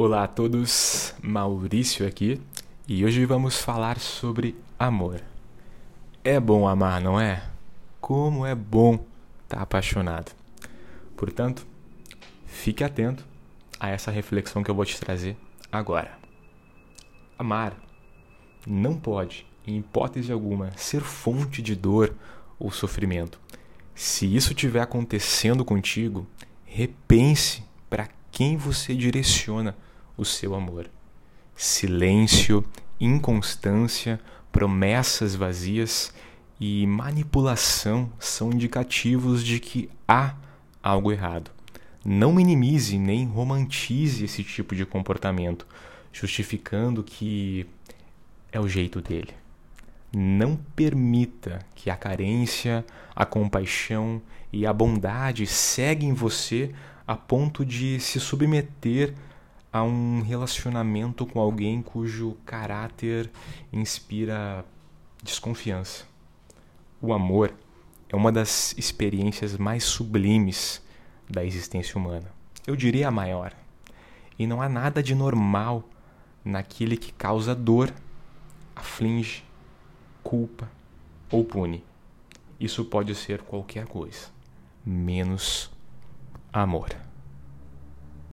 Olá a todos, Maurício aqui e hoje vamos falar sobre amor. É bom amar, não é? Como é bom estar tá apaixonado. Portanto, fique atento a essa reflexão que eu vou te trazer agora. Amar não pode, em hipótese alguma, ser fonte de dor ou sofrimento. Se isso estiver acontecendo contigo, repense para quem você direciona o seu amor. Silêncio, inconstância, promessas vazias e manipulação são indicativos de que há algo errado. Não minimize nem romantize esse tipo de comportamento, justificando que é o jeito dele. Não permita que a carência, a compaixão e a bondade seguem você a ponto de se submeter a um relacionamento com alguém cujo caráter inspira desconfiança. O amor é uma das experiências mais sublimes da existência humana. Eu diria a maior. E não há nada de normal naquele que causa dor, aflige, culpa ou pune. Isso pode ser qualquer coisa, menos amor.